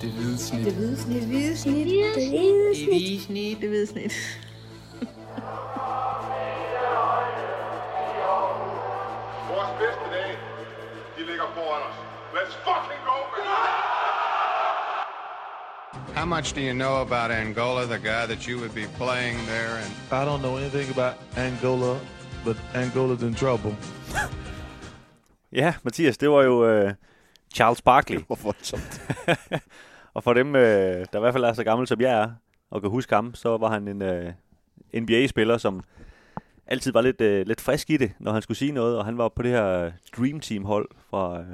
Det hvide snit. Det hvide snit. Det hvide snit. Det hvide Det hvide snit. Det hvide snit. Vores bedste dage, de ligger foran os. Let's fucking go, man! How much do you know about Angola, the guy that you would be playing there? And I don't know anything about Angola, but Angola's in trouble. Ja, Mathias, det var jo øh, Charles Barkley. Hvor voldsomt. og for dem, øh, der i hvert fald er så gammel som jeg er, og kan huske ham, så var han en øh, NBA-spiller, som altid var lidt, øh, lidt frisk i det, når han skulle sige noget. Og han var på det her Dream Team-hold fra øh,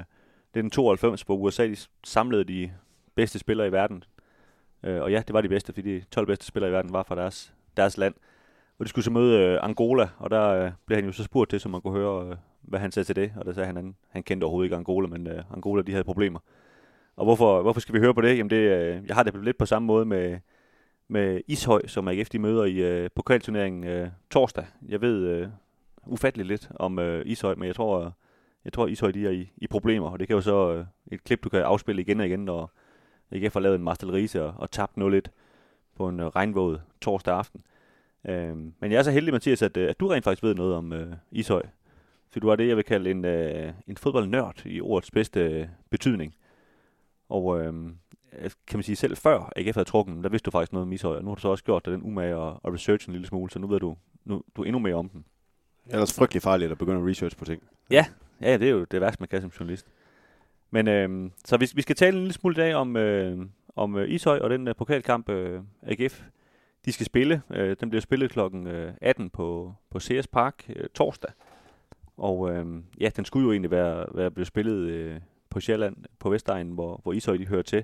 den 92, hvor USA de samlede de bedste spillere i verden. Øh, og ja, det var de bedste, fordi de 12 bedste spillere i verden var fra deres, deres land. Og de skulle så møde øh, Angola, og der øh, blev han jo så spurgt til, så man kunne høre, øh, hvad han sagde til det. Og der sagde han, han, han kendte overhovedet ikke Angola, men øh, Angola de havde problemer. Og hvorfor, hvorfor skal vi høre på det? Jamen det, øh, jeg har det lidt på samme måde med, med Ishøj, som AGF de møder i øh, pokalturneringen øh, torsdag. Jeg ved øh, ufatteligt lidt om øh, Ishøj, men jeg tror, øh, jeg tror Ishøj de er i, i problemer. Og det kan jo så øh, et klip, du kan afspille igen og igen, når AGF har lavet en Marcel Riese og, og tabt 0-1 på en øh, regnvåd torsdag aften. Øh, men jeg er så heldig, Mathias, at, øh, at du rent faktisk ved noget om øh, Ishøj. Så du er det, jeg vil kalde en, øh, en fodboldnørd i ordets bedste øh, betydning. Og øh, kan man sige, selv før AGF havde trukket der vidste du faktisk noget om Ishøj, og nu har du så også gjort dig den umage og, og research en lille smule, så nu ved du, nu, du er endnu mere om den. Det er ellers frygtelig farligt at begynde at research på ting. Ja, ja det er jo det værste, man kan som journalist. Men øh, så vi, vi skal tale en lille smule i dag om, øh, om øh, Ishøj og den øh, pokalkamp øh, AGF, de skal spille. Øh, den bliver spillet klokken øh, 18 på, på CS Park øh, torsdag. Og øh, ja, den skulle jo egentlig være, være blevet spillet øh, på Sjælland, på Vestegnen, hvor, hvor Ishøj de hører til.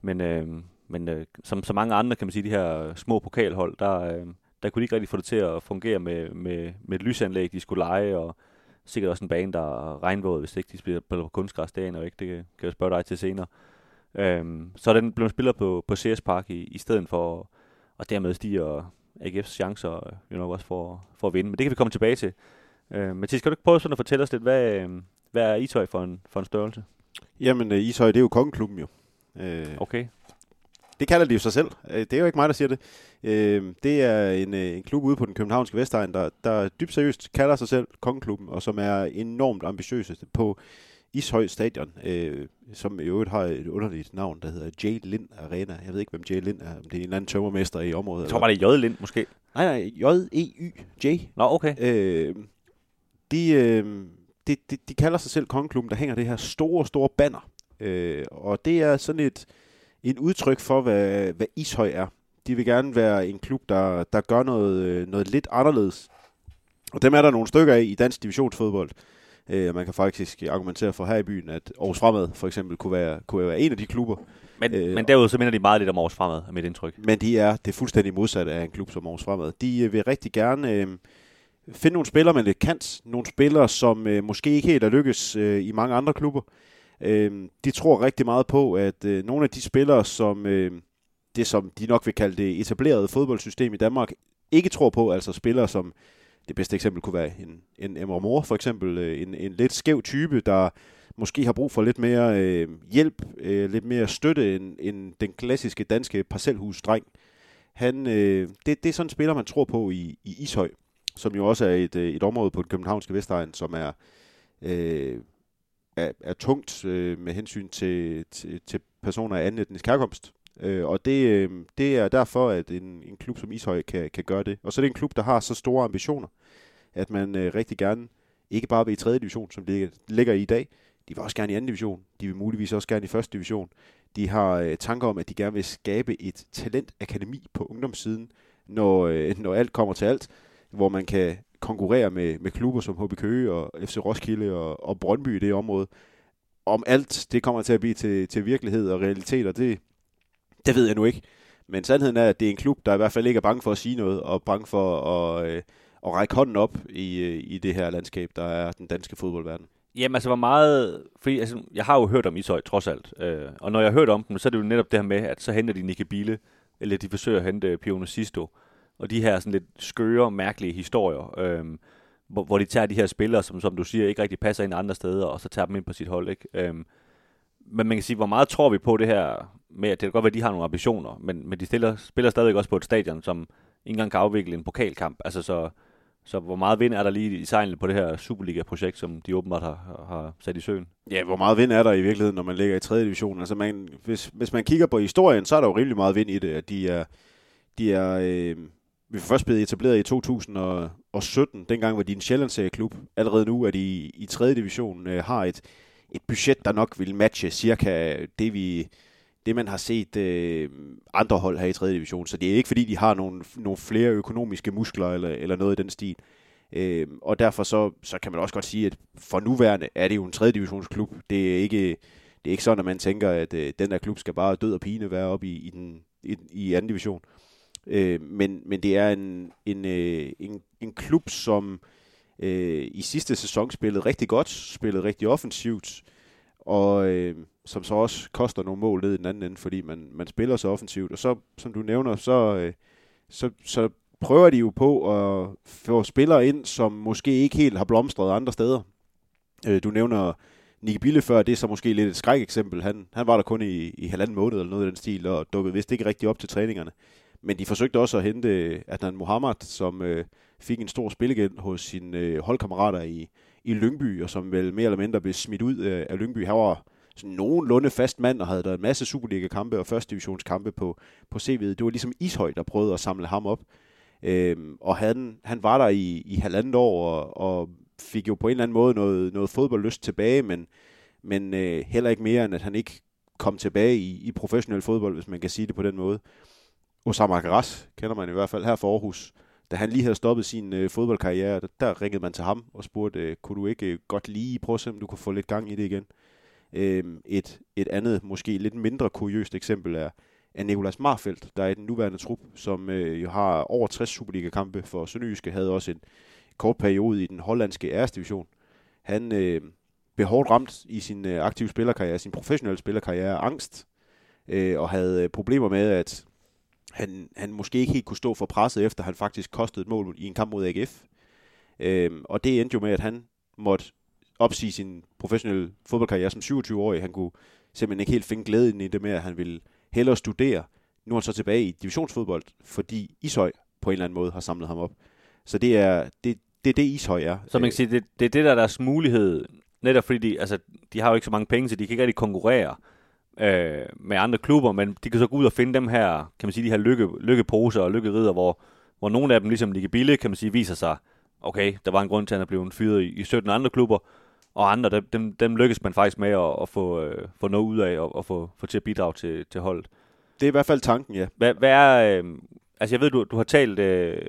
Men, øh, men øh, som så mange andre, kan man sige, de her små pokalhold, der, øh, der kunne de ikke rigtig få det til at fungere med, med, med et lysanlæg, de skulle lege, og sikkert også en bane, der er regnvåd, hvis ikke de spiller på kunstgræs, det og ikke. Det kan, kan jeg spørge dig til senere. Øhm, så den blev spillet på, på CS Park i, i stedet for, og dermed stiger AGF's chancer øh, jo nok også for, for at vinde. Men det kan vi komme tilbage til. Øh, Mathias, kan du ikke prøve sådan at fortælle os lidt, hvad, øh, hvad er Ishøj for en, for en størrelse? Jamen, øh, Ishøj, det er jo kongeklubben jo. Øh, Okay. Det kalder de jo sig selv. Det er jo ikke mig, der siger det. Øh, Det er en, en klub ude på den københavnske Vestegn, der, der dybt seriøst kalder sig selv Kongeklubben, og som er enormt ambitiøse på Ishøj Stadion, øh, som i øvrigt har et underligt navn, der hedder J. Lind Arena. Jeg ved ikke, hvem J. Lind er, om det er en eller anden tømmermester i området. Jeg tror bare, det er J. Lind, måske. Nej, nej, J-E-Y. J. Nå, okay. Øh, de, øh, de, de, de kalder sig selv Kongeklubben, der hænger det her store, store banner. Øh, og det er sådan et, en udtryk for, hvad, hvad Ishøj er. De vil gerne være en klub, der, der gør noget, øh, noget lidt anderledes. Og dem er der nogle stykker af i dansk divisionsfodbold. Øh, man kan faktisk argumentere for her i byen, at Aarhus Fremad for eksempel kunne være, kunne være en af de klubber. Men, Øh, øh, men derudover så minder de meget lidt om Aarhus Fremad, er mit indtryk. Men de er det fuldstændig modsatte af en klub som Aarhus Fremad. De øh, vil rigtig gerne øh, finde nogle spillere med lidt kant. Nogle spillere, som øh, måske ikke helt er lykkes øh, i mange andre klubber. Øh, de tror rigtig meget på, at øh, nogle af de spillere, som øh, det som de nok vil kalde det etablerede fodboldsystem i Danmark, ikke tror på, altså spillere som det bedste eksempel kunne være en, en Emre Mor, for eksempel øh, en, en lidt skæv type, der måske har brug for lidt mere øh, hjælp, øh, lidt mere støtte end, end den klassiske danske parcelhusdreng. Han, øh, det, det er sådan en spiller, man tror på i, i Ishøj, som jo også er et, øh, et område på den københavnske Vestegn, som er, øh, er, er tungt øh, med hensyn til, til, til personer af anden etnisk herkomst. Øh, og det, øh, det er derfor, at en, en klub som Ishøj kan, kan gøre det. Og så er det en klub, der har så store ambitioner, at man øh, rigtig gerne, ikke bare vil i 3. division, som det ligger, ligger i i dag, de vil også gerne i 2. division. De vil muligvis også gerne i 1. division. De har øh, tanker om, at de gerne vil skabe et talentakademi på ungdomssiden, når, øh, når alt kommer til alt, hvor man kan konkurrere med, med klubber som HB Køge og FC Roskilde og, og Brøndby i det område. Om alt det kommer til at blive til, til virkelighed og realitet, og det, det ved jeg nu ikke. Men sandheden er, at det er en klub, der i hvert fald ikke er bange for at sige noget, og bange for at, øh, at række hånden op i, øh, i det her landskab, der er den danske fodboldverden. Jamen altså, hvor meget... Fordi altså, jeg har jo hørt om Ishøj, trods alt. Øh, og når jeg har hørt om dem, så er det jo netop det her med, at så henter de Nicky Bille, eller de forsøger at hente øh, Pione Sisto. Og de her sådan lidt skøre, mærkelige historier, øh, hvor, hvor de tager de her spillere, som, som du siger, ikke rigtig passer ind andre steder, og så tager dem ind på sit hold, ikke? Øh, men man kan sige, hvor meget tror vi på det her med, at det kan godt være, at de har nogle ambitioner, men, men de stiller, spiller stadig også på et stadion, som ikke engang kan afvikle en pokalkamp. Altså så, så hvor meget vind er der lige i sejlene på det her Superliga-projekt, som de åbenbart har, har sat i søen? Ja, hvor meget vind er der i virkeligheden, når man ligger i 3. division? Altså man, hvis, hvis man kigger på historien, så er der jo rimelig meget vind i det, at de er, de er øh, vi er først blevet etableret i 2017, dengang var de en Sjællandsserie-klub. Allerede nu er de i, i 3. division, øh, har et, et budget, der nok vil matche cirka det, vi, det man har set øh, andre hold her i 3. division. Så det er ikke fordi, de har nogle, nogle flere økonomiske muskler eller, eller noget i den stil. Øh, og derfor så, så kan man også godt sige, at for nuværende er det jo en 3. divisionsklub. Det er ikke, det er ikke sådan, at man tænker, at øh, den der klub skal bare død og pine være oppe i, i, den, i, i anden division. Øh, men, men det er en, en, øh, en, en klub, som øh, i sidste sæson spillede rigtig godt, spillede rigtig offensivt, og øh, som så også koster nogle mål ned i den anden ende, fordi man, man spiller så offensivt. Og så, som du nævner, så, øh, så, så prøver de jo på at få spillere ind, som måske ikke helt har blomstret andre steder. Øh, du nævner Nick Bille før, det er så måske lidt et skrækeksempel. Han, han var der kun i, i halvanden måned eller noget i den stil, og dukkede vist ikke rigtig op til træningerne. Men de forsøgte også at hente øh, Adnan Mohammad, som øh, fik en stor spillegæld hos sine øh, holdkammerater i, i Lyngby, og som vel mere eller mindre blev smidt ud øh, af Lyngby. Han var sådan nogenlunde fast mand, og havde der en masse Superliga-kampe og første divisionskampe på, på CV'et. Det var ligesom Ishøj, der prøvede at samle ham op. Øhm, og han, han var der i, i halvandet år, og, og fik jo på en eller anden måde noget, noget fodboldlyst tilbage, men, men øh, heller ikke mere, end at han ikke kom tilbage i, i professionel fodbold, hvis man kan sige det på den måde. Osama Karas kender man i hvert fald her for Aarhus. Da han lige havde stoppet sin øh, fodboldkarriere, der, der ringede man til ham og spurgte, øh, kunne du ikke øh, godt lige prøve at se, om du kunne få lidt gang i det igen? Øh, et, et andet, måske lidt mindre kuriøst eksempel er, er Nikolas Marfeldt, der er i den nuværende trup, som øh, jo har over 60 Superliga-kampe for Sønderjyske, havde også en kort periode i den hollandske æresdivision. Han øh, blev hårdt ramt i sin øh, aktive spillerkarriere, sin professionelle spillerkarriere, angst, øh, og havde øh, problemer med, at han, han måske ikke helt kunne stå for presset, efter han faktisk kostede et mål i en kamp mod AGF. Øh, og det endte jo med, at han måtte opsige sin professionelle fodboldkarriere som 27-årig. Han kunne simpelthen ikke helt finde glæden i det med, at han ville hellere studere. Nu er han så tilbage i divisionsfodbold, fordi Ishøj på en eller anden måde har samlet ham op. Så det er det, det, er det Ishøj er. Så man kan sige, det, det er det, der er deres mulighed, netop fordi de, altså, de har jo ikke så mange penge, så de kan ikke rigtig konkurrere øh, med andre klubber, men de kan så gå ud og finde dem her, kan man sige, de her lykke, lykkeposer og lykkerider, hvor, hvor nogle af dem, ligesom Ligge Bille, kan man sige, viser sig, okay, der var en grund til, at han er blevet fyret i, i 17 andre klubber, og andre, dem, dem lykkes man faktisk med at, at få, øh, få noget ud af, og, og få, få til at bidrage til, til holdet. Det er i hvert fald tanken, ja. Hvad, hvad er, øh, altså jeg ved, du, du har talt, øh,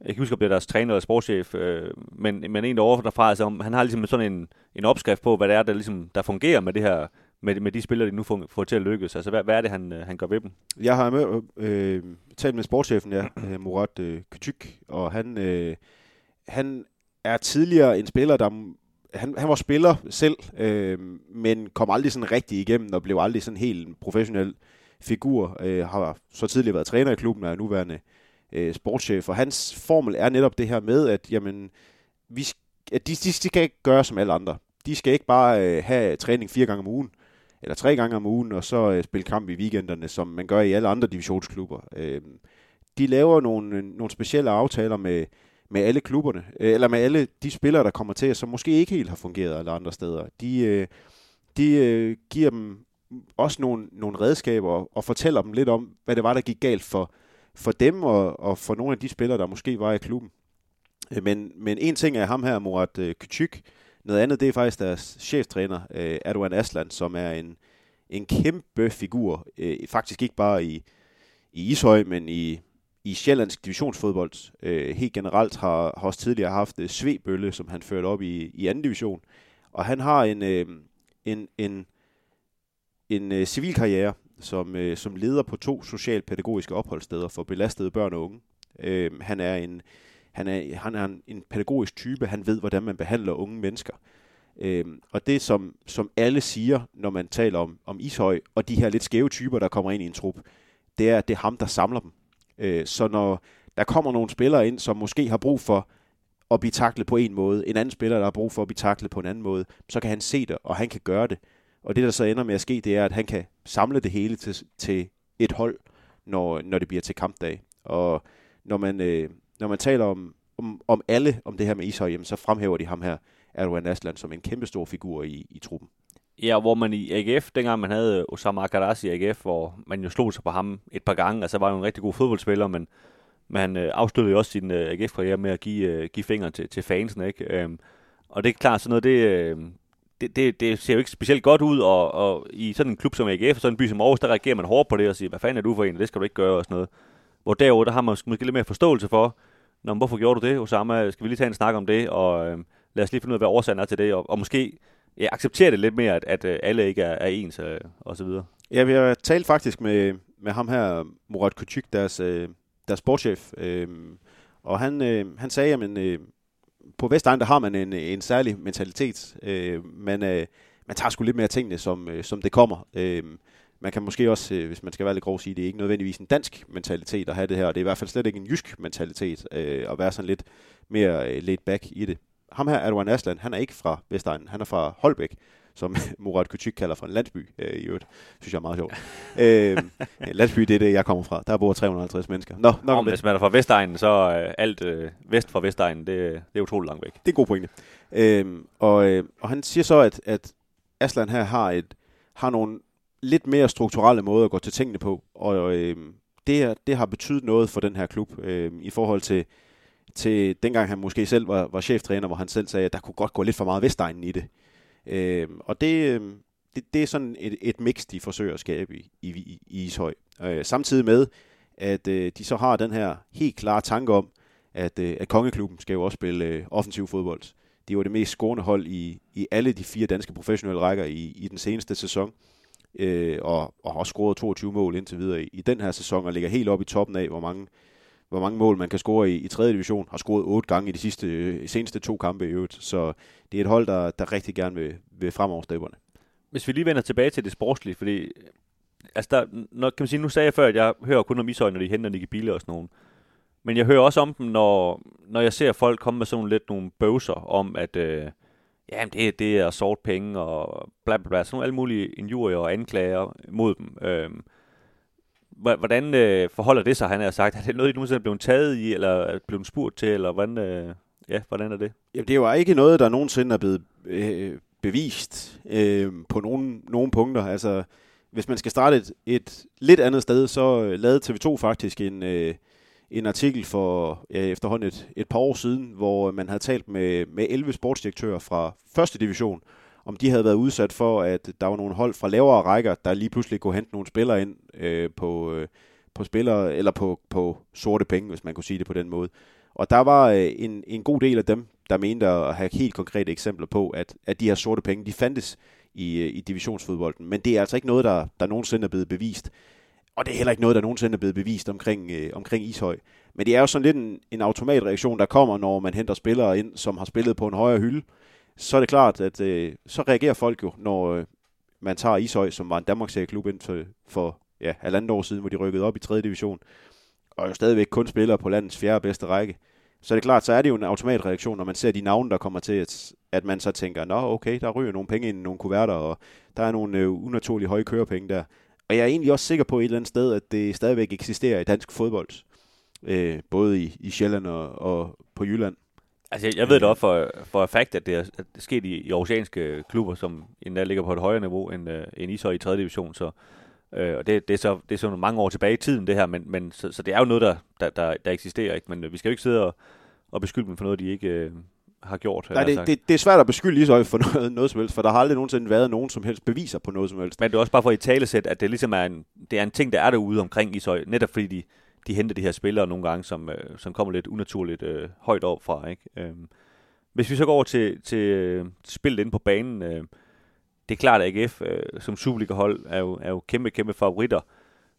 jeg kan huske, om det er deres træner eller sportschef, øh, men, men en der overfor derfra, altså, han har ligesom sådan en, en opskrift på, hvad det er, der, ligesom, der fungerer med det her, med, med de spillere, de nu får, får til at lykkes. Altså, hvad, hvad er det, han, øh, han gør ved dem? Jeg har med, øh, talt med sportschefen, ja, øh, Murat øh, Kytyk, og han, øh, han er tidligere en spiller, der han, han var spiller selv, øh, men kom aldrig sådan rigtig igennem og blev aldrig sådan helt en professionel figur. Øh, har så tidligere været træner i klubben og er nuværende øh, sportschef. Og hans formel er netop det her med, at jamen, vi, at de, de, de skal ikke gøre som alle andre. De skal ikke bare øh, have træning fire gange om ugen, eller tre gange om ugen, og så øh, spille kamp i weekenderne, som man gør i alle andre divisionsklubber. Øh, de laver nogle, øh, nogle specielle aftaler med, med alle klubberne, øh, eller med alle de spillere, der kommer til, som måske ikke helt har fungeret alle andre steder. De, øh, de øh, giver dem også nogle, nogle redskaber og fortæller dem lidt om, hvad det var, der gik galt for, for dem og, og for nogle af de spillere, der måske var i klubben. Men, men en ting er ham her, Murat Kytyk. Noget andet, det er faktisk deres cheftræner, Erdogan Aslan, som er en, en kæmpe figur. Faktisk ikke bare i, i Ishøj, men i, i sjællandsk divisionsfodbold øh, helt generelt har, har også tidligere haft øh, Svebølle, som han førte op i, i anden division. Og han har en, øh, en, en, en øh, civilkarriere som, øh, som leder på to socialpædagogiske opholdssteder for belastede børn og unge. Øh, han er en han er, han er en, en pædagogisk type, han ved, hvordan man behandler unge mennesker. Øh, og det, som, som alle siger, når man taler om, om Ishøj, og de her lidt skæve typer, der kommer ind i en trup, det er, at det er ham, der samler dem. Øh, så når der kommer nogle spillere ind, som måske har brug for at blive taklet på en måde, en anden spiller, der har brug for at blive taklet på en anden måde, så kan han se det, og han kan gøre det. Og det, der så ender med at ske, det er, at han kan samle det hele til, til et hold, når, når det bliver til kampdag. Og når man, øh, når man taler om, om, om alle om det her med Ishøj, jamen, så fremhæver de ham her, Erdogan Aslan, som en kæmpe stor figur i, i truppen. Ja, hvor man i AGF, dengang man havde Osama Akaras i AGF, hvor man jo slog sig på ham et par gange, altså var jo en rigtig god fodboldspiller, men man øh, afsluttede jo også sin øh, AGF-karriere med at give, øh, give fingre til, til fansen, ikke? Øhm, og det er klart, sådan noget, det, øh, det, det, det ser jo ikke specielt godt ud, og, og i sådan en klub som AGF, og sådan en by som Aarhus, der reagerer man hårdt på det og siger, hvad fanden er du for en, det skal du ikke gøre, og sådan noget. Hvor derover der har man måske lidt mere forståelse for, Nå, hvorfor gjorde du det, Osama? Skal vi lige tage en snak om det, og øh, lad os lige finde ud af, hvad årsagen er til det, og, og måske ja, accepterer det lidt mere, at, at, øh, alle ikke er, er ens, og, og så videre. Ja, vi har talt faktisk med, med ham her, Murat Kutyk, deres, øh, deres sportschef, øh, og han, øh, han sagde, at øh, på Vestegn, der har man en, en særlig mentalitet. Øh, man, øh, man tager sgu lidt mere tingene, som, øh, som det kommer. Øh, man kan måske også, øh, hvis man skal være lidt grov, sige, at det er ikke nødvendigvis en dansk mentalitet at have det her. Det er i hvert fald slet ikke en jysk mentalitet øh, at være sådan lidt mere øh, laid back i det. Ham her, Erdogan Aslan, han er ikke fra Vestegnen, han er fra Holbæk som Murat Kutyk kalder for en landsby øh, i øvrigt. Synes jeg er meget sjovt. øh, en landsby, det er det, jeg kommer fra. Der bor 350 mennesker. Nå, nok om, hvis man er fra Vestegnen, så øh, alt øh, vest fra Vestegnen, det, det er utroligt langt væk. Det er en god pointe. Øh, og, øh, og han siger så, at, at Aslan her har, et, har nogle lidt mere strukturelle måder at gå til tingene på, og øh, det, det har betydet noget for den her klub øh, i forhold til, til dengang han måske selv var, var cheftræner, hvor han selv sagde, at der kunne godt gå lidt for meget Vestegnen i det. Øh, og det, øhm, det, det er sådan et, et mix, de forsøger at skabe i, i, i Ishøj. Øh, samtidig med, at øh, de så har den her helt klare tanke om, at, øh, at Kongeklubben skal jo også spille øh, offensiv fodbold. De var det mest scorende hold i, i alle de fire danske professionelle rækker i, i den seneste sæson, øh, og, og har også scoret 22 mål indtil videre i, i den her sæson, og ligger helt op i toppen af, hvor mange hvor mange mål man kan score i, i 3. division. Har scoret otte gange i de sidste, øh, seneste to kampe i øvrigt. Så det er et hold, der, der rigtig gerne vil, vil fremover stepperne. Hvis vi lige vender tilbage til det sportslige, fordi altså der, når, kan man sige, nu sagde jeg før, at jeg hører kun om Ishøj, når de henter Nicky Bille og sådan nogen. Men jeg hører også om dem, når, når jeg ser folk komme med sådan lidt nogle bøvser om, at øh, ja, det, det er sort penge og bla bla bla, sådan nogle alle mulige injurier og anklager mod dem. Øh, hvordan øh, forholder det sig, han har sagt? Er det noget, I nogensinde er blevet taget i, eller er blevet spurgt til, eller hvordan, øh, ja, hvordan er det? Jamen, det er jo ikke noget, der nogensinde er blevet øh, bevist øh, på nogen, nogen punkter. Altså, hvis man skal starte et, et lidt andet sted, så øh, lavede TV2 faktisk en, øh, en artikel for ja, efterhånden et, et par år siden, hvor man havde talt med, med 11 sportsdirektører fra første division, om de havde været udsat for, at der var nogle hold fra lavere rækker, der lige pludselig kunne hente nogle spillere ind øh, på, øh, på spillere, eller på, på sorte penge, hvis man kunne sige det på den måde. Og der var øh, en, en god del af dem, der mente at have helt konkrete eksempler på, at, at de her sorte penge, de fandtes i, øh, i divisionsfodbolden. Men det er altså ikke noget, der, der nogensinde er blevet bevist. Og det er heller ikke noget, der nogensinde er blevet bevist omkring, øh, omkring Ishøj. Men det er jo sådan lidt en, en automatreaktion, der kommer, når man henter spillere ind, som har spillet på en højere hylde så er det klart, at øh, så reagerer folk jo, når øh, man tager Ishøj, som var en Danmarks klub ind for, for ja, halvandet år siden, hvor de rykkede op i 3. division, og jo stadigvæk kun spiller på landets fjerde bedste række. Så er det klart, så er det jo en automatreaktion, når man ser de navne, der kommer til, at, at man så tænker, nå okay, der ryger nogle penge ind i nogle kuverter, og der er nogle øh, unaturlige høje kørepenge der. Og jeg er egentlig også sikker på et eller andet sted, at det stadigvæk eksisterer i dansk fodbold. Øh, både i, i Sjælland og, og på Jylland. Altså, jeg, jeg ved det også for, for fakt, at det er, at det er sket i, i oceanske klubber, som endda ligger på et højere niveau end, uh, end Ishøj i 3. division, så øh, og det, det, er så, det er så mange år tilbage i tiden, det her, men, men så, så det er jo noget, der, der, der, der eksisterer, ikke? Men øh, vi skal jo ikke sidde og, og beskylde dem for noget, de ikke øh, har gjort. Nej, det, det, det er svært at beskylde Ishøj for noget, noget som helst, for der har aldrig nogensinde været nogen som helst beviser på noget som helst. Men det er også bare for i talesæt, at det ligesom er en, det er en ting, der er derude omkring Ishøj, netop fordi de, de henter de her spillere nogle gange, som, øh, som kommer lidt unaturligt øh, højt op fra, ikke? Øh, hvis vi så går over til, til, øh, til spillet inde på banen, øh, det er klart, at AGF øh, som Superliga-hold er jo, er jo kæmpe, kæmpe favoritter.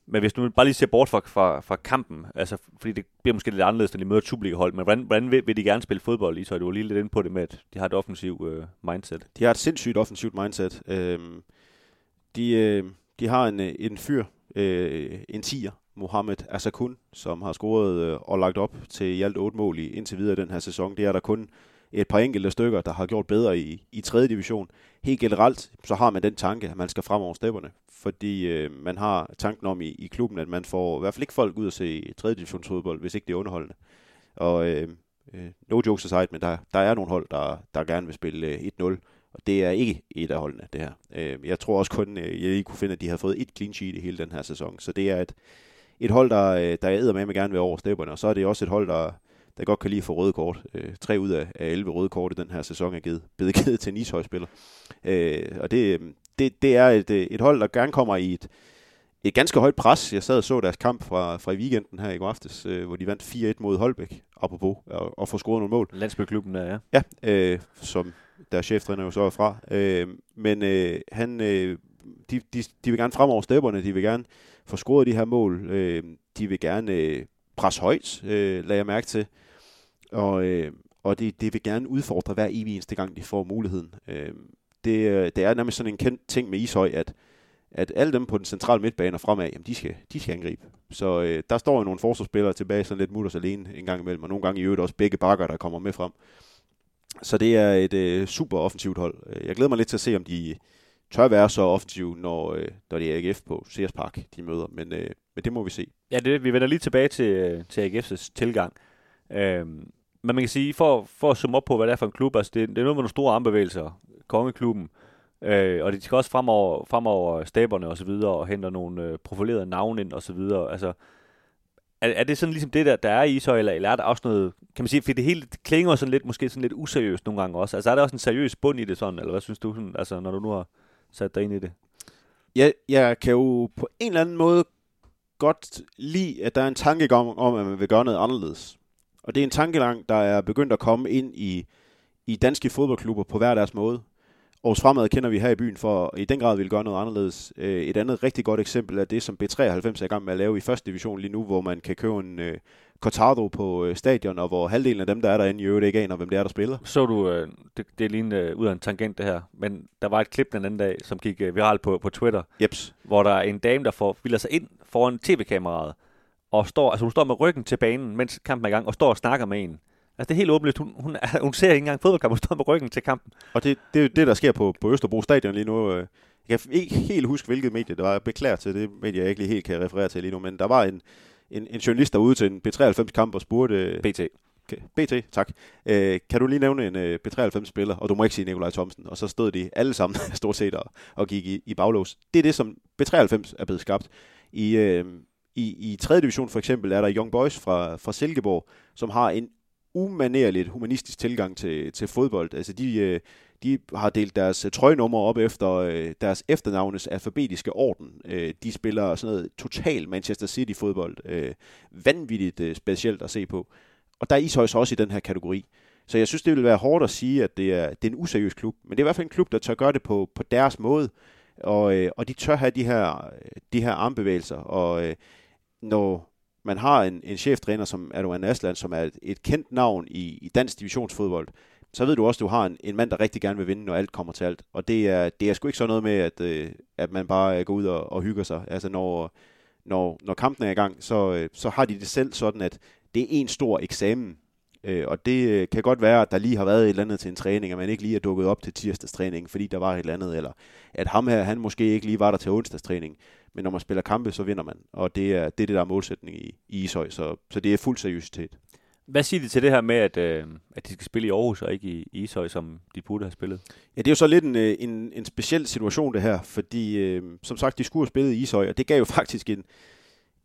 Men hvis du bare lige ser bort fra, fra, fra kampen, altså, fordi det bliver måske lidt anderledes, når de møder Superliga-hold, men hvordan, hvordan vil, vil de gerne spille fodbold i? Så du var lige lidt inde på det med, at de har et offensivt øh, mindset. De har et sindssygt offensivt mindset. Øh, de, øh, de har en, øh, en fyr, øh, en tier, Mohamed Asakun, som har scoret øh, og lagt op til i alt otte mål i indtil videre den her sæson. Det er der kun et par enkelte stykker, der har gjort bedre i, i 3. division. Helt generelt, så har man den tanke, at man skal frem over stepperne, fordi øh, man har tanken om i, i klubben, at man får i hvert fald ikke folk ud at se 3. divisionsfodbold, hvis ikke det er underholdende. Og øh, øh, no jokes aside, men der, der er nogle hold, der, der gerne vil spille øh, 1-0, og det er ikke et af holdene, det her. Øh, jeg tror også kun, øh, jeg ikke kunne finde, at de har fået et clean sheet i hele den her sæson, så det er et, et hold, der, øh, der er med med gerne vil over stepperne, og så er det også et hold, der, der godt kan lide at få røde kort. Øh, tre ud af, af 11 røde kort i den her sæson er givet, blevet givet til en ishøjspiller. Øh, og det, det, det er et, øh, et hold, der gerne kommer i et, et ganske højt pres. Jeg sad og så deres kamp fra, fra i weekenden her i går aftes, øh, hvor de vandt 4-1 mod Holbæk, apropos, og, og få scoret nogle mål. Landsbyklubben der, ja. Ja, øh, som der cheftræner jo så er fra. Øh, men øh, han, øh, de, de, de vil gerne fremover stepperne, de vil gerne få scoret de her mål, øh, de vil gerne øh, presse højt, øh, lader jeg mærke til. Og, øh, og det, det vil gerne udfordre hver evig eneste gang, de får muligheden. Øh, det, øh, det er nærmest sådan en kendt ting med Ishøj, at, at alle dem på den centrale midtbane og fremad, jamen de skal, de skal angribe. Så øh, der står jo nogle forsvarsspillere tilbage sådan lidt mutters alene en gang imellem, og nogle gange i øvrigt også begge bakker, der kommer med frem. Så det er et øh, super offensivt hold. Øh, jeg glæder mig lidt til at se, om de tør være så offensive, når, øh, når det er AGF på Sears Park, de møder. Men, øh, men det må vi se. Ja, det, vi vender lige tilbage til, øh, til AGF's tilgang. Øhm, men man kan sige, for, for at summe op på, hvad det er for en klub, altså det, det er noget med nogle store armbevægelser, kongeklubben, øh, og de skal også fremover, fremover staberne og så videre, og henter nogle øh, profilerede navne ind og så videre. Altså, er, er det sådan ligesom det, der, der er i så, eller, eller er der også noget, kan man sige, for det hele klinger sådan lidt, måske sådan lidt useriøst nogle gange også. Altså er der også en seriøs bund i det sådan, eller hvad synes du, sådan, altså, når du nu har sat dig ind i det? Jeg, jeg kan jo på en eller anden måde godt lide, at der er en tankegang om, at man vil gøre noget anderledes. Og det er en tankegang, der er begyndt at komme ind i, i danske fodboldklubber på hver deres måde. Aarhus Fremad kender vi her i byen for i den grad vil gøre noget anderledes. Øh, et andet rigtig godt eksempel er det, som B93 er i gang med at lave i første division lige nu, hvor man kan købe en uh, Cortado på uh, stadion, og hvor halvdelen af dem, der er derinde, i øvrigt ikke aner, hvem det er, der spiller. Så du, uh, det, det er lige uh, ud af en tangent det her, men der var et klip den anden dag, som gik uh, viralt på, på Twitter, Jeps. hvor der er en dame, der får, vilder sig ind foran tv-kameraet, og står, altså hun står med ryggen til banen, mens kampen er i gang, og står og snakker med en. Altså det er helt åbenlyst. Hun, hun, hun ser ikke engang fodboldkamp, hun står med ryggen til kampen. Og det, det er det, der sker på, på Østerbro Stadion lige nu. Jeg kan ikke helt huske, hvilket medie det var. Jeg beklager til det medie, jeg ikke lige helt kan referere til lige nu. Men der var en, en, en journalist derude til en B93-kamp og spurgte... BT. Okay, BT, tak. Øh, kan du lige nævne en uh, B93-spiller? Og du må ikke sige Nikolaj Thomsen. Og så stod de alle sammen stort set og, og gik i, i baglås. Det er det, som B93 er blevet skabt. I, øh, i, i 3. division for eksempel er der Young Boys fra, fra Silkeborg, som har en umanerligt humanistisk tilgang til, til fodbold. Altså de, øh, de har delt deres øh, trøjenummer op efter øh, deres efternavnes alfabetiske orden. De spiller sådan noget total Manchester City fodbold. Vanvittigt specielt at se på. Og der er Ishøj så også i den her kategori. Så jeg synes, det vil være hårdt at sige, at det er, det er en useriøs klub. Men det er i hvert fald en klub, der tør gøre det på, på deres måde. Og, og de tør have de her, de her armbevægelser. Og når, man har en, en cheftræner som Erdogan Aslan, som er et, et kendt navn i, i dansk divisionsfodbold, så ved du også, at du har en, en mand, der rigtig gerne vil vinde, når alt kommer til alt. Og det er, det er sgu ikke sådan noget med, at, øh, at man bare øh, går ud og, og hygger sig. Altså når, når, når kampen er i gang, så, øh, så har de det selv sådan, at det er en stor eksamen. Øh, og det øh, kan godt være, at der lige har været et eller andet til en træning, og man ikke lige er dukket op til tirsdagstræning, fordi der var et eller andet, eller at ham her, han måske ikke lige var der til onsdagstræning. Men når man spiller kampe, så vinder man. Og det er det, er det der er målsætning i, i Ishøj. Så, så det er fuld seriøsitet. Hvad siger de til det her med, at, øh, at de skal spille i Aarhus og ikke i Ishøj, som de burde have spillet? Ja, det er jo så lidt en, øh, en, en speciel situation, det her. Fordi, øh, som sagt, de skulle have spillet i Ishøj, og det gav jo faktisk en,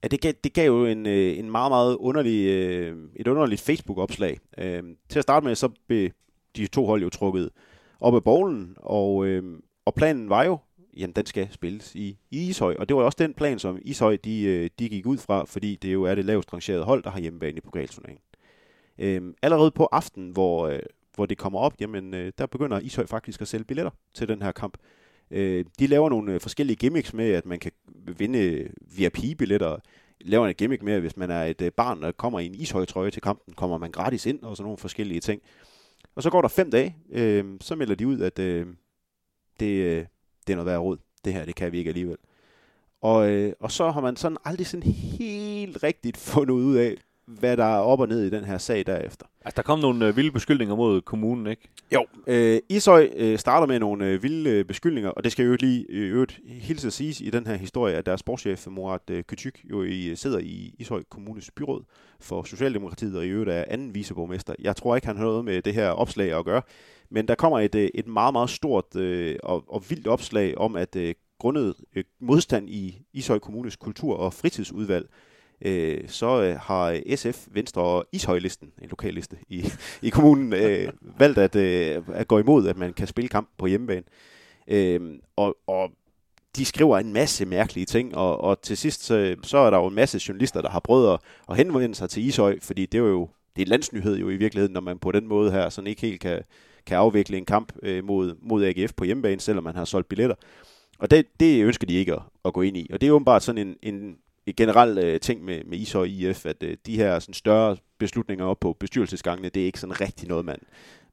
Ja, det gav, det gav jo en, øh, en meget, meget underlig, øh, et underligt Facebook-opslag. Øh, til at starte med, så blev de to hold jo trukket op af bowlen, og, øh, og planen var jo, jamen den skal spilles i, i Ishøj. Og det var også den plan, som Ishøj de, øh, de gik ud fra, fordi det jo er det lavest rangerede hold, der har hjemmebane i pokalturneringen. Øhm, allerede på aften, hvor, øh, hvor det kommer op, jamen øh, der begynder Ishøj faktisk at sælge billetter til den her kamp. Øh, de laver nogle øh, forskellige gimmicks med, at man kan vinde VIP-billetter. Laver en gimmick med, at hvis man er et øh, barn, der kommer i en Ishøj-trøje til kampen, kommer man gratis ind og sådan nogle forskellige ting. Og så går der fem dage, øh, så melder de ud, at øh, det, øh, det er noget værd råd. Det her, det kan vi ikke alligevel. Og, øh, og så har man sådan aldrig sådan helt rigtigt fundet ud af, hvad der er op og ned i den her sag derefter. Altså, der kom nogle øh, vilde beskyldninger mod kommunen, ikke? Jo, øh, Ishøj øh, starter med nogle øh, vilde øh, beskyldninger, og det skal jo lige øh, øvrigt hilse at sige i den her historie, at deres sportschef Murat øh, Kytyk jo i, sidder i Ishøj Kommunes byråd for Socialdemokratiet, og i øvrigt er anden viceborgmester. Jeg tror ikke, han har noget med det her opslag at gøre, men der kommer et, øh, et meget, meget stort øh, og, og vildt opslag om, at øh, grundet øh, modstand i Ishøj Kommunes kultur- og fritidsudvalg, øh, så øh, har SF, Venstre og Ishøjlisten, en lokalliste i, i kommunen, øh, valgt at, øh, at gå imod, at man kan spille kamp på hjemmebane. Øh, og, og de skriver en masse mærkelige ting, og, og til sidst så, så er der jo en masse journalister, der har prøvet at, at henvende sig til Ishøj, fordi det er jo det er landsnyhed jo i virkeligheden, når man på den måde her sådan ikke helt kan, kan afvikle en kamp øh, mod, mod AGF på hjemmebane, selvom man har solgt billetter. Og det, det ønsker de ikke at, at gå ind i. Og det er bare sådan en, en generel øh, ting med, med Ishøj IF, at øh, de her sådan større beslutninger op på bestyrelsesgangene, det er ikke sådan rigtig noget, man,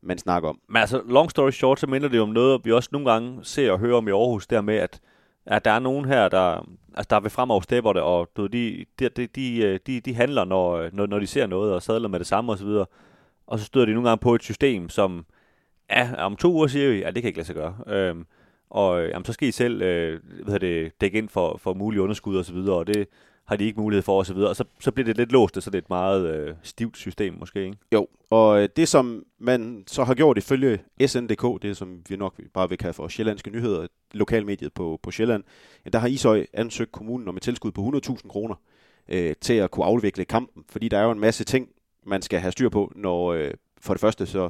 man snakker om. Men altså, long story short, så minder det om noget, vi også nogle gange ser og hører om i Aarhus, der med, at, at der er nogen her, der, altså, der vil fremover stæber det, og du, de, de, de, de, øh, de, handler, når, øh, når, når de ser noget, og sadler med det samme osv., og, og så støder de nogle gange på et system, som, ja, om to uger siger vi, ja, det kan ikke lade sig gøre. Øhm, og øh, jamen, så skal I selv øh, hvad det, dække ind for, for mulige underskud og så videre, og det har de ikke mulighed for og så videre. Og så, så bliver det lidt låst, så det er et meget øh, stivt system måske, ikke? Jo, og øh, det som man så har gjort ifølge SNDK, det som vi nok bare vil kalde for Sjællandske Nyheder, lokalmediet på, på Sjælland, ja, der har Ishøj ansøgt kommunen om et tilskud på 100.000 kroner øh, til at kunne afvikle kampen, fordi der er jo en masse ting, man skal have styr på, når øh, for det første så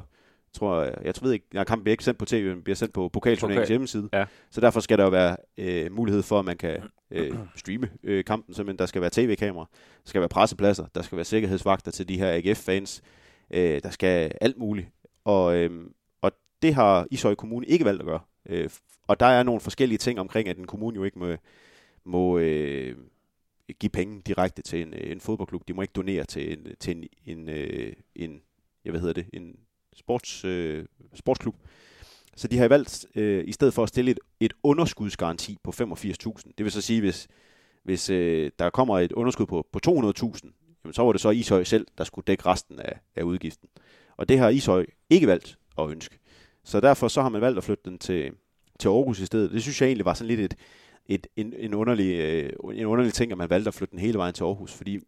tror jeg, jeg ved ikke, jeg kampen bliver ikke sendt på tv, men bliver sendt på pokalturneringens okay. hjemmeside. Ja. Så derfor skal der jo være øh, mulighed for, at man kan øh, streame øh, kampen, simpelthen der skal være tv-kamera, der skal være pressepladser, der skal være sikkerhedsvagter til de her AGF-fans, øh, der skal alt muligt. Og, øh, og det har Ishøj Kommune ikke valgt at gøre. Øh, og der er nogle forskellige ting omkring, at en kommune jo ikke må, må øh, give penge direkte til en, en fodboldklub. De må ikke donere til en, til en, en, øh, en jeg ved hedder det, en sports, øh, sportsklub. Så de har valgt, øh, i stedet for at stille et, et underskudsgaranti på 85.000, det vil så sige, hvis, hvis øh, der kommer et underskud på, på 200.000, så var det så Ishøj selv, der skulle dække resten af, af udgiften. Og det har Ishøj ikke valgt at ønske. Så derfor så har man valgt at flytte den til, til Aarhus i stedet. Det synes jeg egentlig var sådan lidt et, et, en, en, underlig, øh, en underlig ting, at man valgte at flytte den hele vejen til Aarhus, fordi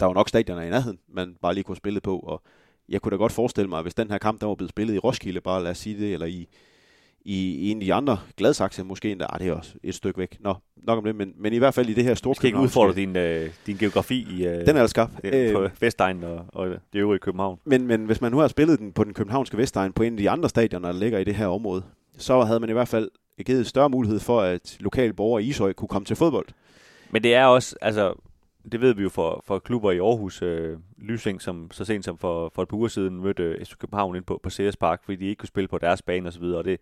der var nok stadioner i nærheden, man bare lige kunne spille på, og jeg kunne da godt forestille mig, at hvis den her kamp der var blevet spillet i Roskilde, bare lad os sige det, eller i, i, i en af de andre Gladsaxe måske endda, ah, det er også et stykke væk. Nå, nok om det, men, men i hvert fald i det her store skal ikke udfordre din, øh, din geografi i øh, den er skarp. Øh, på Vestegnen og, og det øvrige København. Men, men hvis man nu har spillet den på den københavnske Vestegn på en af de andre stadioner, der ligger i det her område, så havde man i hvert fald givet større mulighed for, at lokale borgere i Ishøj kunne komme til fodbold. Men det er også, altså, det ved vi jo for, for klubber i Aarhus, øh, Lysing, som så sent som for, for et par uger siden mødte øh, København ind på, på CS Park, fordi de ikke kunne spille på deres bane osv., og det,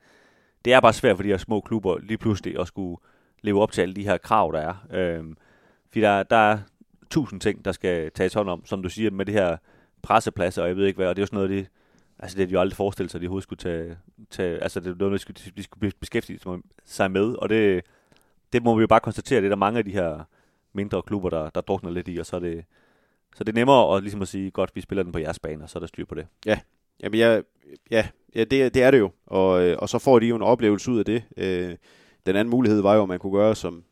det er bare svært for de her små klubber lige pludselig at skulle leve op til alle de her krav, der er. Øh, fordi der, der er tusind ting, der skal tages hånd om, som du siger, med det her pressepladser, og jeg ved ikke hvad, og det er jo sådan noget, det, altså det er de jo aldrig forestillet sig, at de overhovedet skulle tage, tage altså det er noget, de skulle, de skulle beskæftige sig med, og det, det må vi jo bare konstatere, det er der mange af de her mindre klubber, der, der drukner lidt i, og så er det, så det er nemmere at, ligesom at sige, godt, vi spiller den på jeres bane, og så er der styr på det. Ja, Jamen, ja, ja, ja det, det er det jo, og, øh, og så får de jo en oplevelse ud af det. Øh, den anden mulighed var jo, at man kunne gøre, som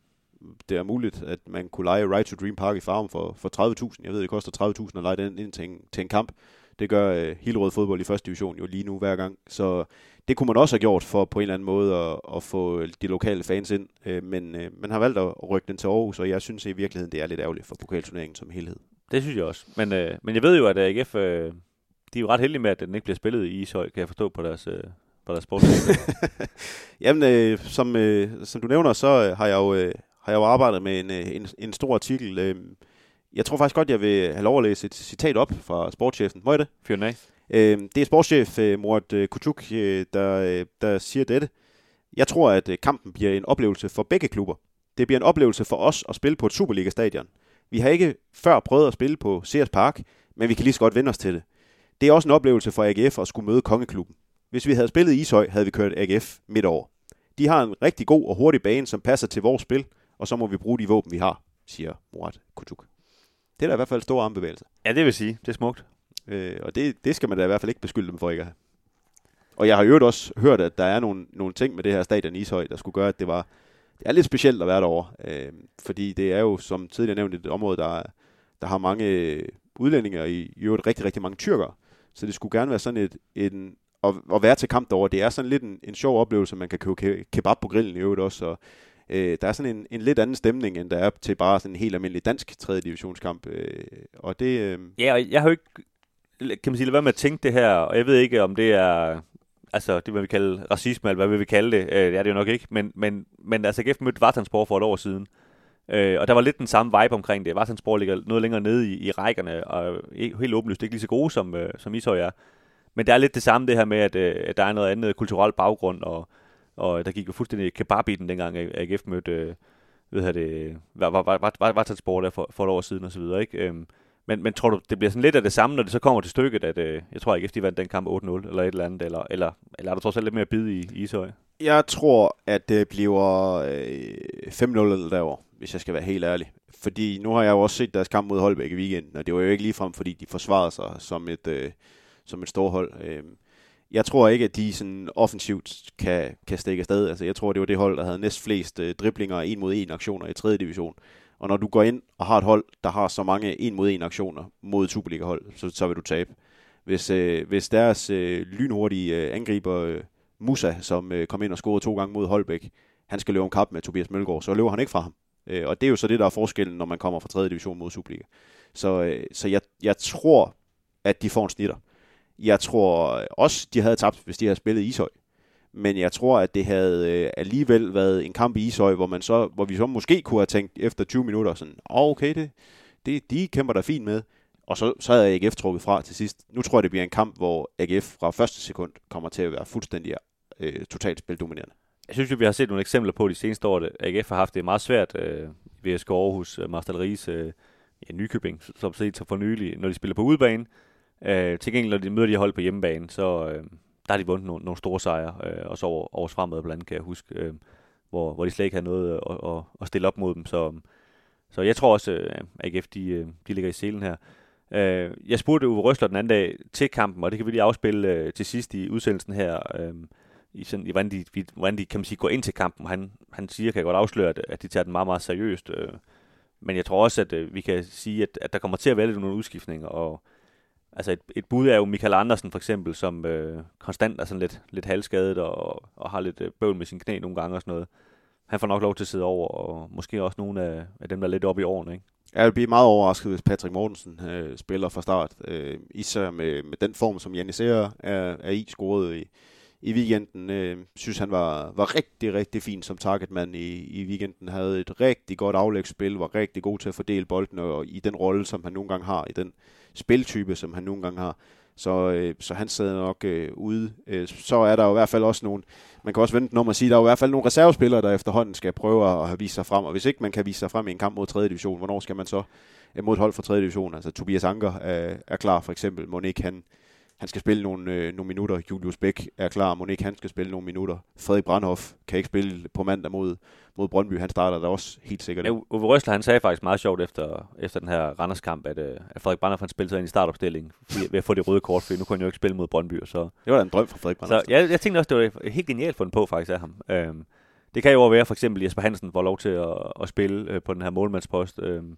det er muligt, at man kunne lege Right to Dream Park i farven for, for 30.000. Jeg ved, det koster 30.000 at lege den ind til en, til en kamp. Det gør øh, Hillerød fodbold i første division jo lige nu hver gang. Så det kunne man også have gjort for på en eller anden måde at, at få de lokale fans ind. Øh, men øh, man har valgt at rykke den til Aarhus, og jeg synes i virkeligheden, det er lidt ærgerligt for pokalturneringen som helhed. Det synes jeg også. Men, øh, men jeg ved jo, at AGF, øh, de er jo ret heldige med, at den ikke bliver spillet i Ishøj, kan jeg forstå på deres, øh, på deres sport. Jamen, øh, som, øh, som du nævner, så øh, har jeg jo, øh, har jeg jo arbejdet med en, øh, en, en stor artikel. Øh, jeg tror faktisk godt, jeg vil have lov at læse et citat op fra sportschefen. Må jeg det? Fyr af. Øh, det er sportschef øh, Murat øh, Kutuk, øh, der, øh, der siger dette. Jeg tror, at øh, kampen bliver en oplevelse for begge klubber. Det bliver en oplevelse for os at spille på et Superliga-stadion. Vi har ikke før prøvet at spille på Sears Park, men vi kan lige så godt vende os til det. Det er også en oplevelse for AGF at skulle møde Kongeklubben. Hvis vi havde spillet i Ishøj, havde vi kørt AGF midt over. De har en rigtig god og hurtig bane, som passer til vores spil, og så må vi bruge de våben, vi har, siger Murat Kutuk. Det er da i hvert fald store armbevægelser. Ja, det vil sige. Det er smukt. Øh, og det, det skal man da i hvert fald ikke beskylde dem for ikke at have. Og jeg har jo også hørt, at der er nogle, nogle ting med det her stadion Ishøj, der skulle gøre, at det var det er lidt specielt at være derovre. Øh, fordi det er jo, som tidligere nævnt, et område, der, der har mange øh, udlændinge, og i øvrigt rigtig, rigtig mange tyrkere. Så det skulle gerne være sådan et, en, at, at være til kamp derovre. Det er sådan lidt en, en sjov oplevelse, man kan købe kebab på grillen i øvrigt også. Og, øh, der er sådan en, en lidt anden stemning, end der er til bare sådan en helt almindelig dansk 3. divisionskamp. Øh, og det... Øh... Ja, og jeg har jo ikke, kan man sige, lade være med at tænke det her, og jeg ved ikke, om det er altså det, hvad vi kalde racisme, eller hvad vi vil kalde det, øh, det er det jo nok ikke, men, men, men altså GF mødte Vartanspor for et år siden, øh, og der var lidt den samme vibe omkring det. Vartanspor ligger noget længere nede i, i rækkerne, og helt åbenlyst ikke lige så gode, som, øh, som Ishøj er. Men der er lidt det samme, det her med, at, øh, at der er noget andet kulturel baggrund, og, og der gik jo fuldstændig kebab i den, dengang AGF mødte, øh, ved det, var, var, var, var, var der for, for et år siden, og så videre, ikke? Øhm, men, men tror du, det bliver sådan lidt af det samme, når det så kommer til stykket, at øh, jeg tror ikke, at de vandt den kamp 8-0 eller et eller andet, eller, eller, eller er der trods alt lidt mere bid i, i Ishøj? Jeg tror, at det bliver øh, 5-0 eller derovre, hvis jeg skal være helt ærlig. Fordi nu har jeg jo også set deres kamp mod Holbæk i weekenden, og det var jo ikke ligefrem, fordi de forsvarede sig som et, øh, som et stort hold. Øh, jeg tror ikke, at de sådan offensivt kan, kan stikke afsted. Altså, jeg tror, det var det hold, der havde næst flest øh, driblinger en mod en aktioner i 3. division. Og når du går ind og har et hold, der har så mange en mod en aktioner mod Superliga-hold, så, så vil du tabe. Hvis, øh, hvis deres øh, lynhurtige øh, angriber øh, Musa, som øh, kom ind og scorede to gange mod Holbæk, han skal løbe en kap med Tobias Mølgaard, så løber han ikke fra ham. Øh, og det er jo så det, der er forskellen, når man kommer fra 3. division mod Superliga. Så, øh, så jeg, jeg tror, at de får en snitter. Jeg tror øh, også, de havde tabt, hvis de havde spillet Ishøj men jeg tror, at det havde øh, alligevel været en kamp i Ishøj, hvor, man så, hvor vi så måske kunne have tænkt efter 20 minutter sådan, oh, okay, det, det, de kæmper der fint med. Og så, så havde AGF trukket fra til sidst. Nu tror jeg, det bliver en kamp, hvor AGF fra første sekund kommer til at være fuldstændig øh, totalt spildominerende. Jeg synes jo, vi har set nogle eksempler på de seneste år, at AGF har haft det meget svært øh, VSK Aarhus, øh, Marstal Ries, øh, ja, Nykøbing, som set for nylig, når de spiller på udebane. Øh, til gengæld, når de møder de hold på hjemmebane, så, øh, der har de vundet nogle, nogle store sejre, øh, også over, over fremad blandt andet, kan jeg huske, øh, hvor, hvor de slet ikke havde noget øh, at, at, at stille op mod dem. Så, så jeg tror også, øh, at AGF de, øh, de ligger i selen her. Øh, jeg spurgte Uwe Røsler den anden dag til kampen, og det kan vi lige afspille øh, til sidst i udsendelsen her, øh, i, sådan, i hvordan, de, hvordan de kan man sige, går ind til kampen. Han, han siger, kan jeg godt afsløre, at, at de tager den meget, meget seriøst. Øh, men jeg tror også, at øh, vi kan sige, at, at der kommer til at være lidt nogle udskiftninger, og Altså et, et bud er jo Michael Andersen for eksempel, som øh, konstant er sådan lidt, lidt halvskadet og, og har lidt øh, bøvl med sin knæ nogle gange og sådan noget. Han får nok lov til at sidde over, og måske også nogle af, af dem, der er lidt oppe i årene, ikke? Jeg vil blive meget overrasket, hvis Patrick Mortensen øh, spiller fra start. Øh, især med, med den form, som Janis er, er i, scoret i, i weekenden. Øh, synes han var, var rigtig, rigtig fin som targetmand i, i weekenden. Havde et rigtig godt aflægsspil, var rigtig god til at fordele bolden, og i den rolle, som han nogle gange har, i den spiltype, som han nogle gange har. Så, øh, så han sidder nok øh, ude. Øh, så er der jo i hvert fald også nogle, man kan også vente om at sige, der er jo i hvert fald nogle reservespillere, der efterhånden skal prøve at have vist sig frem. Og hvis ikke man kan vise sig frem i en kamp mod 3. division, hvornår skal man så øh, mod et hold fra 3. division? Altså Tobias Anker er, er klar for eksempel. Monique han, han skal spille nogle, øh, nogle minutter. Julius Bæk er klar. Monique han skal spille nogle minutter. Frederik Brandhoff kan ikke spille på mandag mod, mod Brøndby. Han starter der også helt sikkert. Ja, Uwe Røsler, han sagde faktisk meget sjovt efter, efter den her Randerskamp, at, øh, at Frederik Brandhoff han spillede sig ind i startopstillingen ved at få det røde kort, for nu kunne han jo ikke spille mod Brøndby. Så. Det var da en drøm for Frederik Brandhoff. Så jeg, jeg tænkte også, det var helt genialt den på faktisk af ham. Øhm, det kan jo være for eksempel Jesper Hansen får lov til at, at spille øh, på den her målmandspost. Øhm,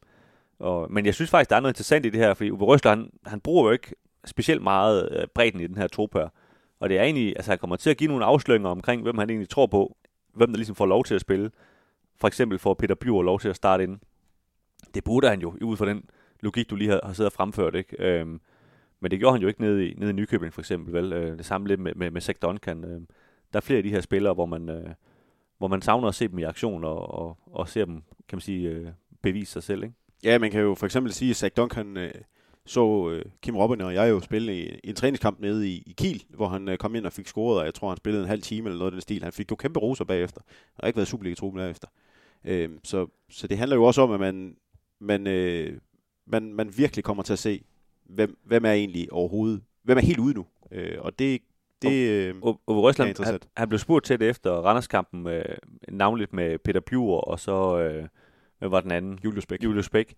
og, men jeg synes faktisk, der er noget interessant i det her, fordi Uwe Røsler, han, han bruger jo ikke specielt meget øh, bredden i den her tropør. Og det er egentlig, altså han kommer til at give nogle afsløringer omkring, hvem han egentlig tror på, hvem der ligesom får lov til at spille. For eksempel får Peter Bjur lov til at starte ind. Det burde han jo, ud fra den logik, du lige har, har siddet og fremført, ikke? Øhm, men det gjorde han jo ikke nede i, nede i Nykøbing, for eksempel, vel? Øh, det samme lidt med, med, med Zach Duncan. Øh, der er flere af de her spillere, hvor man, øh, hvor man savner at se dem i aktion, og, og, og se dem, kan man sige, øh, bevise sig selv, ikke? Ja, man kan jo for eksempel sige, at Zach Duncan øh, så øh, Kim Robin og jeg jo spille i, en træningskamp nede i, i Kiel, hvor han øh, kom ind og fik scoret, og jeg tror, han spillede en halv time eller noget af den stil. Han fik jo kæmpe roser bagefter, og har ikke været Superliga-truppen derefter. Øh, så, så det handler jo også om, at man, man, øh, man, man virkelig kommer til at se, hvem, hvem er egentlig overhovedet, hvem er helt ude nu. Øh, og det, det øh, og, og Røsland, han, han blev spurgt til det efter Randerskampen, øh, navnligt med Peter Bjur, og så, øh, hvad var den anden? Julius Bæk. Julius Bæk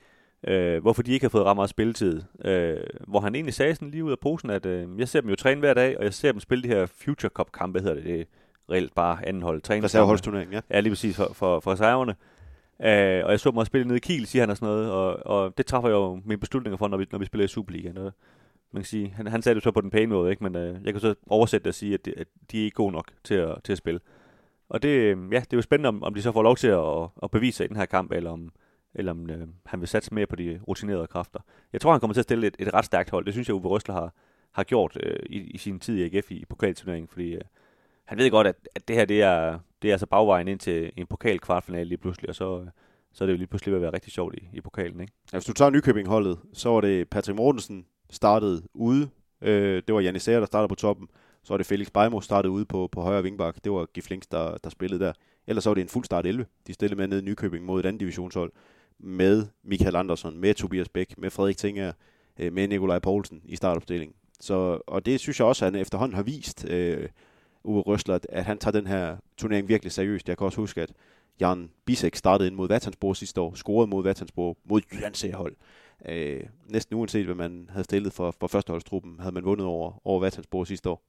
øh, hvorfor de ikke har fået ret meget spilletid. Øh, hvor han egentlig sagde sådan lige ud af posen, at øh, jeg ser dem jo træne hver dag, og jeg ser dem spille de her Future Cup-kampe, hedder det, det er reelt bare anden hold. træningskampe. Reserveholdsturnering, ja. Ja, lige præcis for, for, for reserverne. Øh, og jeg så mig spille nede i Kiel, siger han og sådan noget, og, og det træffer jeg jo mine beslutninger for, når vi, når vi spiller i Superligaen. Og man kan sige, han, han sagde det så på den pæne måde, ikke? men øh, jeg kan så oversætte det og sige, at, det, at de er ikke gode nok til at, til at spille. Og det, øh, ja, det er jo spændende, om, om de så får lov til at, at bevise sig i den her kamp, eller om, eller om øh, han vil satse mere på de rutinerede kræfter. Jeg tror, han kommer til at stille et, et ret stærkt hold. Det synes jeg, Uwe Røsler har, har gjort øh, i, i sin tid i AGF i, i pokalturneringen, fordi øh, han ved godt, at, at det her det er, det er altså bagvejen ind til en pokal kvartfinale lige pludselig, og så, øh, så er det jo lige pludselig ved at være rigtig sjovt i, i pokalen. Ikke? Ja, hvis du tager Nykøbing-holdet, så var det Patrick Mortensen startede ude. Øh, det var Janis Sager, der startede på toppen. Så var det Felix Beimo startede ude på, på højre vingbak. Det var Giflings, der, der spillede der. Ellers så var det en fuld start 11. De stillede med ned i Nykøbing mod et andet divisionshold. Med Michael Andersson, med Tobias Bæk, med Frederik Tinger, øh, med Nikolaj Poulsen i startopstillingen. Så, og det synes jeg også, at han efterhånden har vist, øh, Uwe Røsler, at han tager den her turnering virkelig seriøst. Jeg kan også huske, at Jan Bisek startede ind mod Vatansborg sidste år, scorede mod Vatansborg, mod Jyllands hold. Øh, næsten uanset, hvad man havde stillet for, for førsteholdstruppen, havde man vundet over, over Vatansborg sidste år.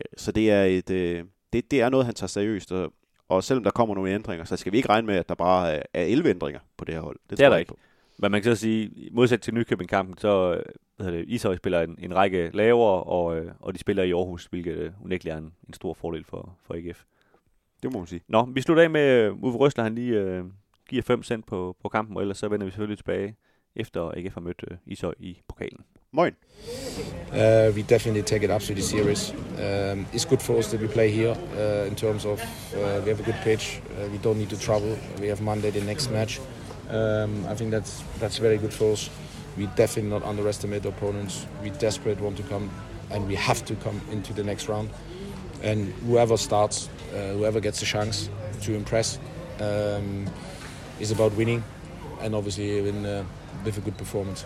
Øh, så det er, et, øh, det, det er noget, han tager seriøst, og, og selvom der kommer nogle ændringer, så skal vi ikke regne med, at der bare er, er 11 ændringer på det her hold. Det, det er der ikke. På. Men man kan så sige, modsat til Nykøbing-kampen, så hvad det, Ishøj spiller en, en række lavere, og, øh, og de spiller i Aarhus, hvilket øh, unægteligt er en, en stor fordel for, for AGF. Det må man sige. Nå, vi slutter af med øh, Uwe Røsler, han lige øh, giver 5 cent på, på kampen, og ellers så vender vi selvfølgelig tilbage efter AGF har mødt øh, Ishøj i pokalen. Moin. Uh, we definitely take it absolutely serious. Um, it's good for us that we play here uh, in terms of uh, we have a good pitch. Uh, we don't need to travel. We have Monday the next match. Um, I think that's that's very good for us. We definitely not underestimate opponents. We desperate want to come and we have to come into the next round. And whoever starts, uh, whoever gets the chance to impress, um, is about winning and obviously win uh, with a good performance.